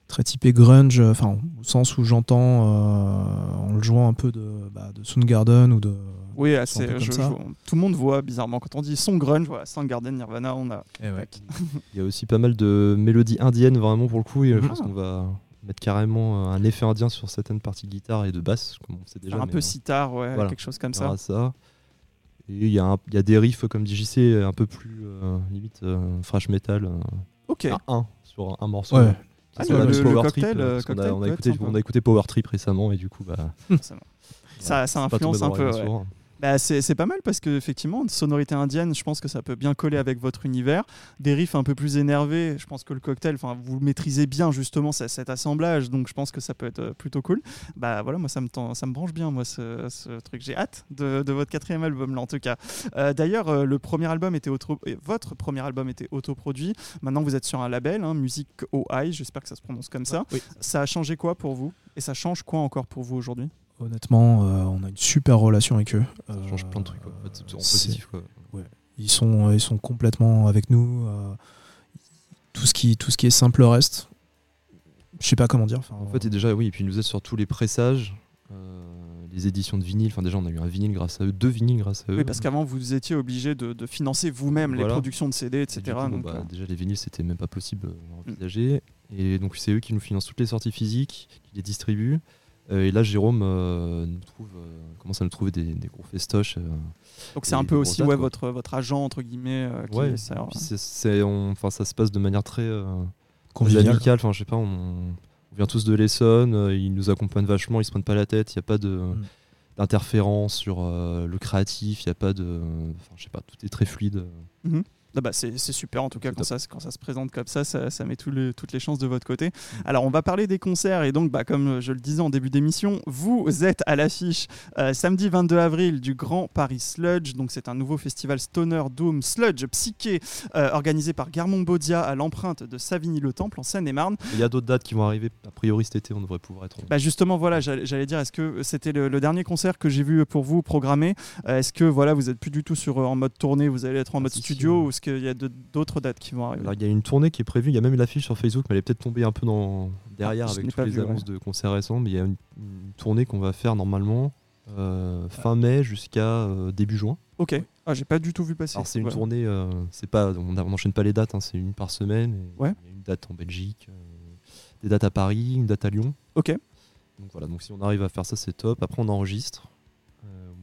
très typés grunge, enfin, au sens où j'entends euh, en le jouant un peu de, bah, de Soundgarden ou de. Oui, assez, je- je- tout le monde voit bizarrement. Quand on dit son grunge, voilà, Soundgarden, Nirvana, on a. Eh ouais. Il y a aussi pas mal de mélodies indiennes vraiment pour le coup, et je Mhm. pense qu'on va mettre carrément euh, un effet indien sur certaines parties de guitare et de basse, comme on sait déjà. un peu euh, sitar, ouais, voilà. quelque chose comme ça. ça. Et il y, a un- il y a des riffs comme dit JC, un peu plus euh, limite euh, thrash metal. euh, Ok. un, un sur un, morceau. Ouais. Ah, le- le- Power le Trip, cocktail, euh, euh, parce qu'on a- cocktail on, a écouté, on a écouté Power Trip récemment et du coup bah, Ça, ça influence un peu. ouais. Bah, c'est pas mal parce que effectivement, une sonorité indienne, je pense que ça peut bien coller avec votre univers. Des riffs un peu plus énervés, je pense que le cocktail, enfin, vous maîtrisez bien justement ce- cet assemblage, donc je pense que ça peut être euh, plutôt cool. Bah voilà, moi ça me ça me branche bien moi ce, ce truc. J'ai hâte de, de votre quatrième album là en tout cas. Euh, D'ailleurs, euh, le premier album était auto, votre premier album était autoproduit. Maintenant vous êtes sur un label, hein, Music OI, j'espère que ça se prononce comme ça. Oui. Ça a changé quoi pour vous? Et ça change quoi encore pour vous aujourd'hui? Honnêtement, euh, on a une super relation avec eux. Ça Euh, change plein de trucs quoi. En fait, c'est en c'est- positif quoi. Ils sont, ils sont complètement avec nous. euh, tout, ce qui, tout ce qui est simple reste. Je sais pas comment dire. En fait, et déjà oui, et puis ils nous aident sur tous les pressages, euh, les éditions de vinyle. Enfin déjà on a eu un vinyle grâce à eux, deux vinyles grâce à eux. Oui, parce qu'avant vous étiez obligé de, de financer vous-même les productions de CD, Et etc. coup, donc, bah, euh, déjà les vinyles c'était même pas possible euh, à envisager. Et donc c'est eux qui nous financent toutes les sorties physiques, qui les distribuent. Euh, et là, Jérôme euh, nous trouve, euh, commence à nous trouver des, des gros festoches. euh. Donc c'est un peu aussi dates, ouais, quoi. votre, votre agent, entre guillemets, euh, qui Ouais, c'est- enfin, ça se passe de manière très euh, Convivial. amicale. Enfin, je sais pas, on, on vient tous de l'Essonne, euh, ils nous accompagnent vachement, ils se prennent pas la tête, il n'y a pas de Mm. d'interférence sur euh, le créatif, il n'y a pas de. Enfin, je sais pas, tout est très fluide. Ah bah, c'est super en tout cas quand ça, quand ça se présente comme ça, ça, ça met tout le- toutes les chances de votre côté. Alors on va parler des concerts et donc bah, comme je le disais en début d'émission, vous êtes à l'affiche euh, samedi 22 avril du Grand Paris Sludge. Donc c'est un nouveau festival Stoner Doom Sludge Psyché euh, organisé par Garmon Bodia à l'empreinte de Savigny-le-Temple en Seine-et-Marne. Il y a d'autres dates qui vont arriver. A priori, cet été, on devrait pouvoir être. Bah justement voilà, j'allais dire est-ce que c'était le, le dernier concert que j'ai vu pour vous programmé? Euh, Est-ce que voilà vous êtes plus du tout sur euh, en mode tournée, vous allez être en Ah, mode studio ou qu'il y a d'autres dates qui vont arriver Alors, il y a une tournée qui est prévue, il y a même une affiche sur Facebook, mais elle est peut-être tombée un peu dans... derrière Ah, avec toutes les vu, ouais. annonces de concerts récents. Mais il y a une, une tournée qu'on va faire normalement euh, fin mai jusqu'à euh, début juin. Ok. Ah, j'ai pas du tout vu passer. Alors c'est une Ouais. tournée, euh, c'est pas, on n'enchaîne pas les dates, hein, c'est une par semaine. et Ouais. Il y a une date en Belgique, des dates à Paris, une date à Lyon. Ok. Donc voilà, donc si on arrive à faire ça, c'est top. Après, on enregistre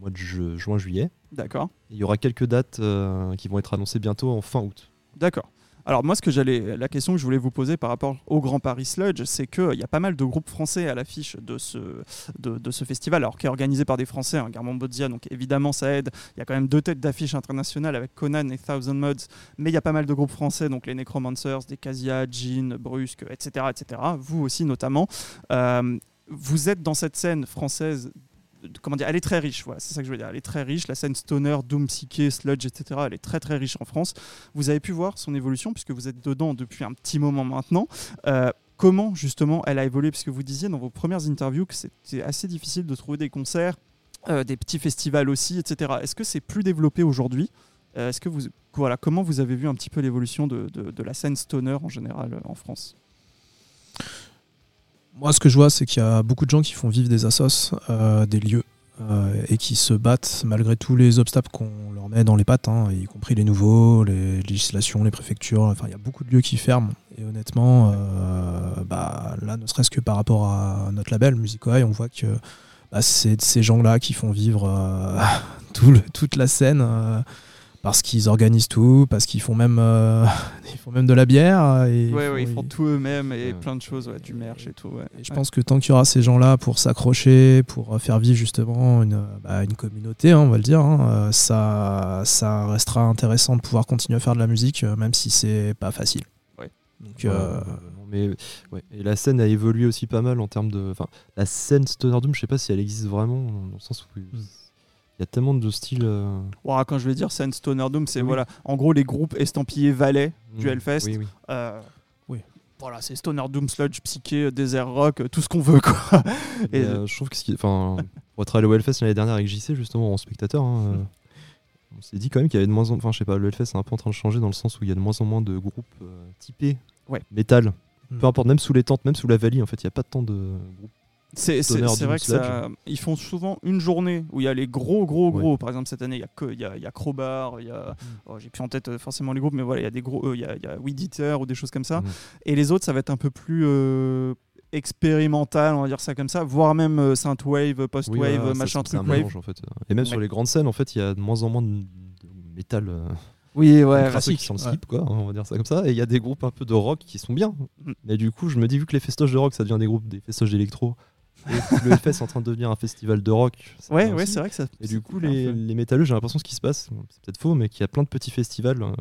mois de ju- juin-juillet. D'accord. Il y aura quelques dates euh, qui vont être annoncées bientôt en fin août. D'accord. Alors moi, ce que j'allais, la question que je voulais vous poser par rapport au Grand Paris Sludge, c'est qu'il y a pas mal de groupes français à l'affiche de ce, de, de ce festival, alors qui est organisé par des Français, hein, Garmon Bodzia, donc évidemment ça aide. Il y a quand même deux têtes d'affiche internationales avec Conan et Thousand Mods, mais il y a pas mal de groupes français, donc les Necromancers, des Casia, Jean, Brusque, etc., etc. Vous aussi notamment. Euh, vous êtes dans cette scène française comment dire, elle est très riche, voilà, c'est ça que je veux dire. Elle est très riche, la scène stoner, doom, psyché, sludge, etc. Elle est très très riche en France. Vous avez pu voir son évolution puisque vous êtes dedans depuis un petit moment maintenant. Euh, comment justement elle a évolué? Puisque vous disiez dans vos premières interviews que c'était assez difficile de trouver des concerts, euh, des petits festivals aussi, etc. Est-ce que c'est plus développé aujourd'hui? Euh, Est-ce que vous, voilà, comment vous avez vu un petit peu l'évolution de, de- la scène stoner en général en France? Moi, ce que je vois, c'est qu'il y a beaucoup de gens qui font vivre des assos, euh, des lieux, euh, et qui se battent malgré tous les obstacles qu'on leur met dans les pattes, hein, y compris les nouveaux, les législations, les préfectures. Enfin, il y a beaucoup de lieux qui ferment. Et honnêtement, euh, bah, là, ne serait-ce que par rapport à notre label Music Eye, on voit que bah, c'est ces gens-là qui font vivre toute la scène. Euh, parce qu'ils organisent tout, parce qu'ils font même, euh, ils font même de la bière. Et Ouais, ouais, ils font ils- tout eux-mêmes et Ouais. plein de choses, ouais, du merch et tout. ouais. et je Ouais. pense que tant qu'il y aura ces gens-là pour s'accrocher, pour euh, faire vivre justement une, euh, bah, une communauté, hein, on va le dire, hein, euh, ça, ça restera intéressant de pouvoir continuer à faire de la musique, euh, même si c'est pas facile. Ouais. Donc, euh, Ouais, non, mais, ouais. Et la scène a évolué aussi pas mal en termes de. Enfin, la scène Stoner Doom, je sais pas si elle existe vraiment, dans le sens où Hmm. Il y a tellement de styles. euh, Ouah, quand je vais dire scène stoner doom, c'est Oui. voilà, en gros les groupes estampillés Valais du hmm, Hellfest. Oui, oui. Euh, Oui. Voilà, c'est stoner doom, sludge, psyché, desert rock, euh, tout ce qu'on veut quoi. Et- euh, je trouve que ce qui- enfin, être allé au Hellfest l'année dernière avec JC, justement, en spectateur, hein, euh, on s'est dit quand même qu'il y avait de moins en Enfin, je sais pas, le Hellfest est un peu en train de changer dans le sens où il y a de moins en moins de groupes euh, typés Ouais. métal. Hmm. Peu importe, même sous les tentes, même sous la valise, en fait, il n'y a pas tant de groupes. C'est vrai que ça, ils font souvent une journée où il y a les gros, gros, gros. Par exemple, cette année, il y a, que- il y a, il y a Crowbar, il y a, oh, j'ai plus en tête euh, forcément les groupes, mais voilà, il y a des gros, euh, il y a, il y a Weed Eater ou des choses comme ça. Mhm. Et les autres, ça va être un peu plus euh, expérimental, on va dire ça comme ça, voire même euh, synthwave, post-wave, Oui, voilà, machin, truc wave. mélange, en fait. Et même sur les grandes scènes, en fait, il y a de moins en moins de, de métal. euh, Oui, ouais, classique qui sont le slip, quoi, on va dire ça comme ça. Et il y a des groupes un peu de rock qui sont bien. Mm. Mais du coup, je me dis, vu que les festoches de rock, ça devient des groupes, des festoches d'électro, le Hellfest est en train de devenir un festival de rock. Ouais, ouais, c'est vrai que ça. Et du coup, les, métalleux, j'ai l'impression ce qui se passe, c'est peut-être faux, mais qu'il y a plein de petits festivals, euh,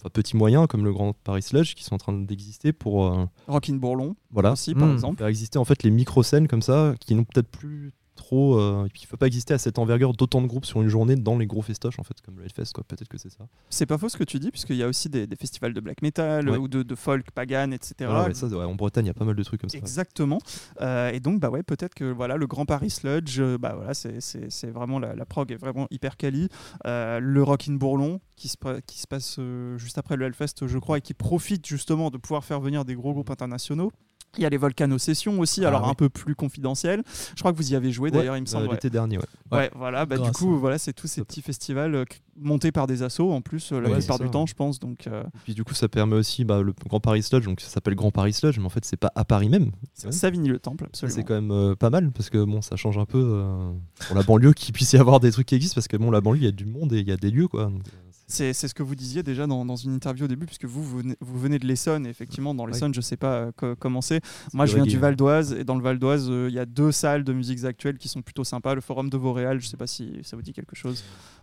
enfin petits moyens, comme le Grand Paris Sludge, qui sont en train d'exister pour euh, Rockin' Bourlon voilà, aussi, par Mm. exemple. faire exister en fait les micro-scènes comme ça, qui n'ont peut-être plus trop. euh, et puis il ne faut pas exister à cette envergure d'autant de groupes sur une journée dans les gros festoches, en fait, comme le Hellfest, quoi. Peut-être que c'est ça. C'est pas faux ce que tu dis, puisqu'il y a aussi des, des festivals de black metal Ouais. ou de, de folk, pagan, etc. Voilà, ouais, ça, ouais, en Bretagne, il y a pas mal de trucs comme ça. Exactement. Euh, et donc, bah ouais, peut-être que voilà, le Grand Paris Sludge, euh, bah voilà, c'est- vraiment la, la prog est vraiment hyper quali. Euh, le Rockin' Bourlon qui se, qui se passe juste après le Hellfest, je crois, et qui profite justement de pouvoir faire venir des gros groupes internationaux. Il y a les Volcano Sessions aussi, Ah alors oui. un peu plus confidentiels. Je crois que vous y avez joué d'ailleurs, il me Euh, semble. ouais. L'été dernier, ouais. Ouais, voilà, bah, du coup, voilà, c'est tous ces petits festivals euh, montés par des assos en plus, euh, la Ouais, plupart du temps, je pense. Donc, euh, Et puis du coup, ça permet aussi bah, le Grand Paris Sludge, donc ça s'appelle Grand Paris Sludge, mais en fait, c'est pas à Paris même. Savigny-le-Temple, absolument. C'est quand même euh, pas mal parce que bon, ça change un peu euh, pour la banlieue qu'il puisse y avoir des trucs qui existent parce que bon, la banlieue, il y a du monde et il y a des lieux quoi. Donc, euh, c'est- ce que vous disiez déjà dans, dans une interview au début, puisque vous, vous venez, vous venez de l'Essonne, effectivement, dans l'Essonne, je sais pas euh, co- comment c'est. Moi, je viens du. Val d'Oise, et dans le Val d'Oise, euh, il y a deux salles de musiques actuelles qui sont plutôt sympas. Le Forum de Vauréal, je sais pas si ça vous dit quelque chose,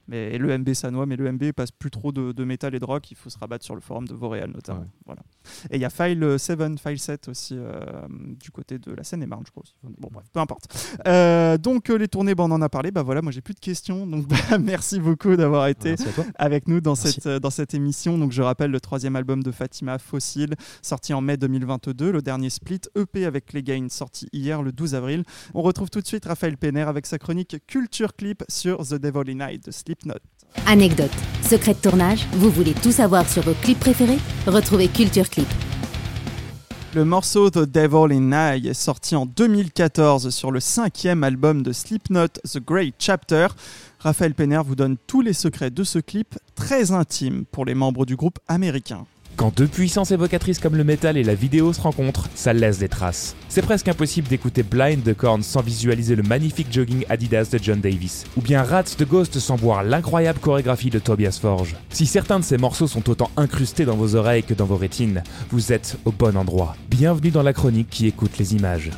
mais, et le MB Sanois, mais le MB passe plus trop de, de métal et de rock, il faut se rabattre sur le Forum de Vauréal notamment. Ouais. Voilà. Et il y a File 7, File 7 aussi, euh, du côté de la Seine-et-Marne, je crois. aussi. Bon, bref, peu importe. Euh, donc, euh, les tournées, bah, on en a parlé. Bah voilà, moi, j'ai plus de questions. Donc, bah, merci beaucoup d'avoir été avec nous dans Merci. cette, euh, dans cette émission. Donc, je rappelle le troisième album de Fatima, Fossil, sorti en mai 2022. Le dernier split, EP avec les Gains, sorti hier le 12 avril. On retrouve tout de suite Raphaël Penner avec sa chronique Culture Clip sur The Devil in Night de Slipknot. Anecdote, secret de tournage, vous voulez tout savoir sur vos clips préférés? Retrouvez Culture Clip. Le morceau The Devil in Night est sorti en 2014 sur le cinquième album de Slipknot, The Great Chapter. Raphaël Penner vous donne tous les secrets de ce clip très intime pour les membres du groupe américain. Quand deux puissances évocatrices comme le métal et la vidéo se rencontrent, ça laisse des traces. C'est presque impossible d'écouter Blind de Korn sans visualiser le magnifique jogging Adidas de John Davis, ou bien Rats de Ghost sans voir l'incroyable chorégraphie de Tobias Forge. Si certains de ces morceaux sont autant incrustés dans vos oreilles que dans vos rétines, vous êtes au bon endroit. Bienvenue dans la chronique qui écoute les images.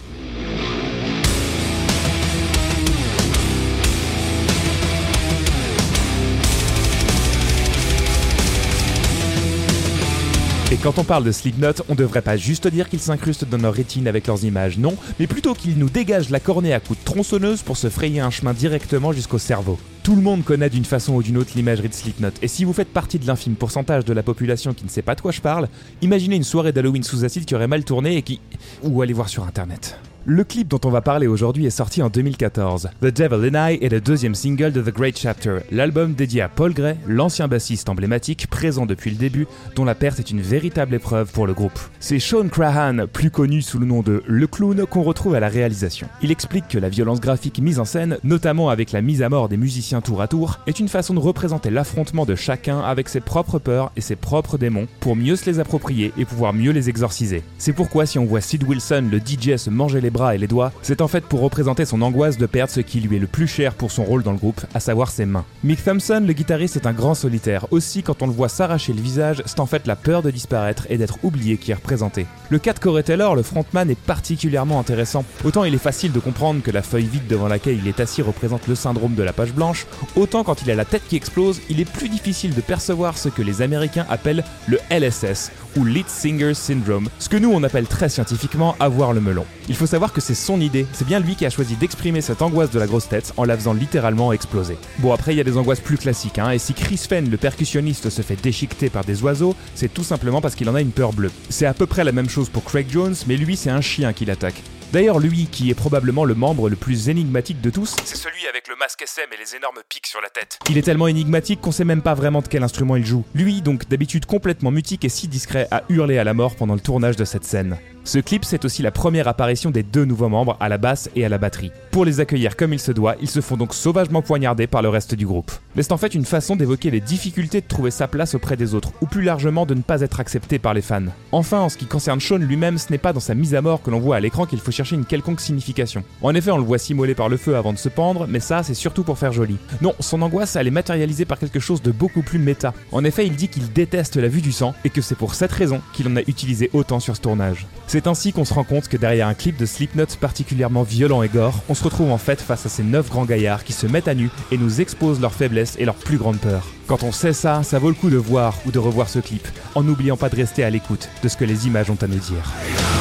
Et quand on parle de Slipknot, on devrait pas juste dire qu'ils s'incrustent dans nos rétines avec leurs images, non, mais plutôt qu'ils nous dégagent la cornée à coups de tronçonneuse pour se frayer un chemin directement jusqu'au cerveau. Tout le monde connaît d'une façon ou d'une autre l'imagerie de Slipknot, et si vous faites partie de l'infime pourcentage de la population qui ne sait pas de quoi je parle, imaginez une soirée d'Halloween sous acide qui aurait mal tourné et qui... ou allez voir sur internet. Le clip dont on va parler aujourd'hui est sorti en 2014. The Devil and I est le deuxième single de The Great Chapter, l'album dédié à Paul Gray, l'ancien bassiste emblématique présent depuis le début, dont la perte est une véritable épreuve pour le groupe. C'est Sean Crahan, plus connu sous le nom de Le Clown, qu'on retrouve à la réalisation. Il explique que la violence graphique mise en scène, notamment avec la mise à mort des musiciens tour à tour, est une façon de représenter l'affrontement de chacun avec ses propres peurs et ses propres démons pour mieux se les approprier et pouvoir mieux les exorciser. C'est pourquoi si on voit Sid Wilson, le DJ, se manger les bras et les doigts, c'est en fait pour représenter son angoisse de perdre ce qui lui est le plus cher pour son rôle dans le groupe, à savoir ses mains. Mick Thompson, le guitariste, est un grand solitaire. Aussi, quand on le voit s'arracher le visage, c'est en fait la peur de disparaître et d'être oublié qui est représenté. Le cas de Corey Taylor, le frontman, est particulièrement intéressant. Autant il est facile de comprendre que la feuille vide devant laquelle il est assis représente le syndrome de la page blanche, autant quand il a la tête qui explose, il est plus difficile de percevoir ce que les Américains appellent le LSS, ou Lead Singer Syndrome, ce que nous on appelle très scientifiquement avoir le melon. Il faut savoir que c'est son idée, c'est bien lui qui a choisi d'exprimer cette angoisse de la grosse tête en la faisant littéralement exploser. Bon après il y a des angoisses plus classiques, hein, et si Chris Fenn, le percussionniste, se fait déchiqueter par des oiseaux, c'est tout simplement parce qu'il en a une peur bleue. C'est à peu près la même chose pour Craig Jones, mais lui c'est un chien qui l'attaque. D'ailleurs, lui, qui est probablement le membre le plus énigmatique de tous, c'est celui avec le masque SM et les énormes pics sur la tête. Il est tellement énigmatique qu'on sait même pas vraiment de quel instrument il joue. Lui, donc d'habitude complètement mutique et si discret, a hurlé à la mort pendant le tournage de cette scène. Ce clip, c'est aussi la première apparition des deux nouveaux membres à la basse et à la batterie. Pour les accueillir comme il se doit, ils se font donc sauvagement poignarder par le reste du groupe. Mais c'est en fait une façon d'évoquer les difficultés de trouver sa place auprès des autres, ou plus largement de ne pas être accepté par les fans. Enfin, en ce qui concerne Sean lui-même, ce n'est pas dans sa mise à mort que l'on voit à l'écran qu'il faut chercher une quelconque signification. En effet, on le voit s'immoler par le feu avant de se pendre, mais ça, c'est surtout pour faire joli. Non, son angoisse, elle est matérialisée par quelque chose de beaucoup plus méta. En effet, il dit qu'il déteste la vue du sang, et que c'est pour cette raison qu'il en a utilisé autant sur ce tournage. C'est ainsi qu'on se rend compte que derrière un clip de Slipknot particulièrement violent et gore, on se retrouve en fait face à ces neuf grands gaillards qui se mettent à nu et nous exposent leurs faiblesses et leurs plus grandes peurs. Quand on sait ça, ça vaut le coup de voir ou de revoir ce clip, en n'oubliant pas de rester à l'écoute de ce que les images ont à nous dire.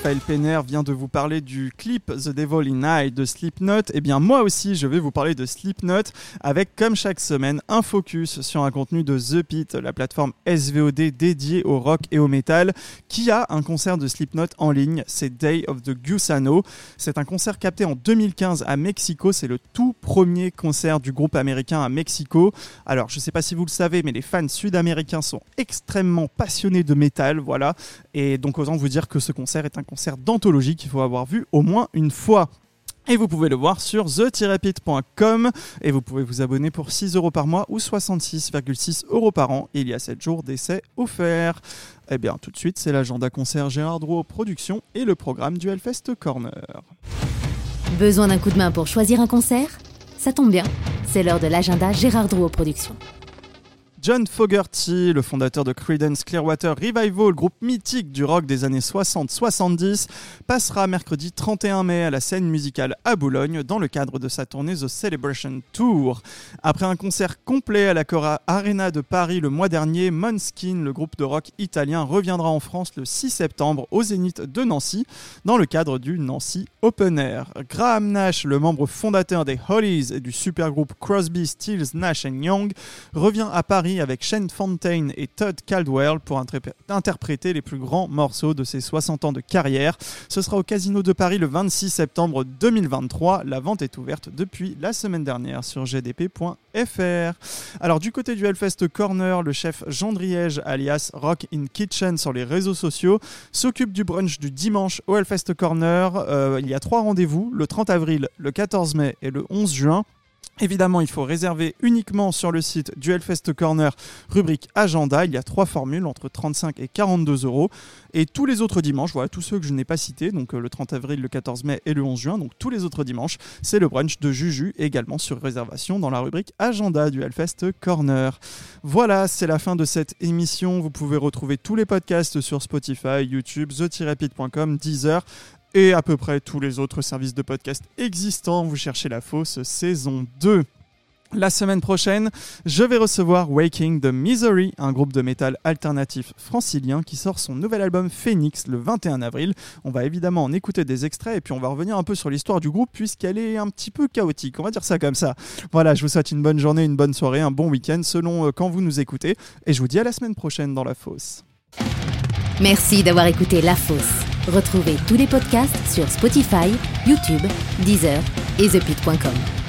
Raphaël Penner vient de vous parler du clip The Devil in Eye de Slipknot, eh bien moi aussi je vais vous parler de Slipknot avec comme chaque semaine un focus sur un contenu de The Pit, la plateforme SVOD dédiée au rock et au metal, qui a un concert de Slipknot en ligne, c'est Day of the Gusano. C'est un concert capté en 2015 à Mexico, c'est le tout premier concert du groupe américain à Mexico. Alors je sais pas si vous le savez, mais les fans sud-américains sont extrêmement passionnés de métal, voilà, et donc autant vous dire que ce concert est un concert d'anthologie qu'il faut avoir vu au moins une fois. Et vous pouvez le voir sur the-pit.com et vous pouvez vous abonner pour 6 euros par mois ou 66,6 euros par an. Il y a 7 jours d'essai offerts. Eh bien, tout de suite, c'est l'agenda concert Gérard Drouot Production et le programme du Hellfest Corner. Besoin d'un coup de main pour choisir un concert? Ça tombe bien, c'est l'heure de l'agenda Gérard Drouot Productions. John Fogerty, le fondateur de Creedence Clearwater Revival, groupe mythique du rock des années 60-70, passera mercredi 31 mai à la scène musicale à Boulogne dans le cadre de sa tournée The Celebration Tour. Après un concert complet à la Cora Arena de Paris le mois dernier, Måneskin, le groupe de rock italien, reviendra en France le 6 septembre au Zénith de Nancy dans le cadre du Nancy Open Air. Graham Nash, le membre fondateur des Hollies et du supergroupe Crosby, Stills, Nash Young, revient à Paris avec Shane Fontaine et Todd Caldwell pour interpréter les plus grands morceaux de ses 60 ans de carrière. Ce sera au Casino de Paris le 26 septembre 2023. La vente est ouverte depuis la semaine dernière sur gdp.fr. Alors du côté du Hellfest Corner, le chef Jean Driège alias Rock in Kitchen sur les réseaux sociaux s'occupe du brunch du dimanche au Hellfest Corner. Euh, il y a trois rendez-vous, le 30 avril, le 14 mai et le 11 juin. Évidemment, il faut réserver uniquement sur le site du Hellfest Corner, rubrique agenda. Il y a trois formules entre 35 et 42 euros. Et tous les autres dimanches, voilà, tous ceux que je n'ai pas cités, donc euh, le 30 avril, le 14 mai et le 11 juin, donc tous les autres dimanches, c'est le brunch de Juju, également sur réservation dans la rubrique agenda du Hellfest Corner. Voilà, c'est la fin de cette émission. Vous pouvez retrouver tous les podcasts sur Spotify, YouTube, the-pit.com, Deezer, et à peu près tous les autres services de podcast existants. Vous cherchez la fausse saison 2. La semaine prochaine, je vais recevoir Waking the Misery, un groupe de métal alternatif francilien qui sort son nouvel album Phoenix le 21 avril. On va évidemment en écouter des extraits et puis on va revenir un peu sur l'histoire du groupe puisqu'elle est un petit peu chaotique, on va dire ça comme ça. Voilà, je vous souhaite une bonne journée, une bonne soirée, un bon week-end selon euh, quand vous nous écoutez et je vous dis à la semaine prochaine dans La Fosse. Merci d'avoir écouté La Fosse. Retrouvez tous les podcasts sur Spotify, YouTube, Deezer et ThePit.com.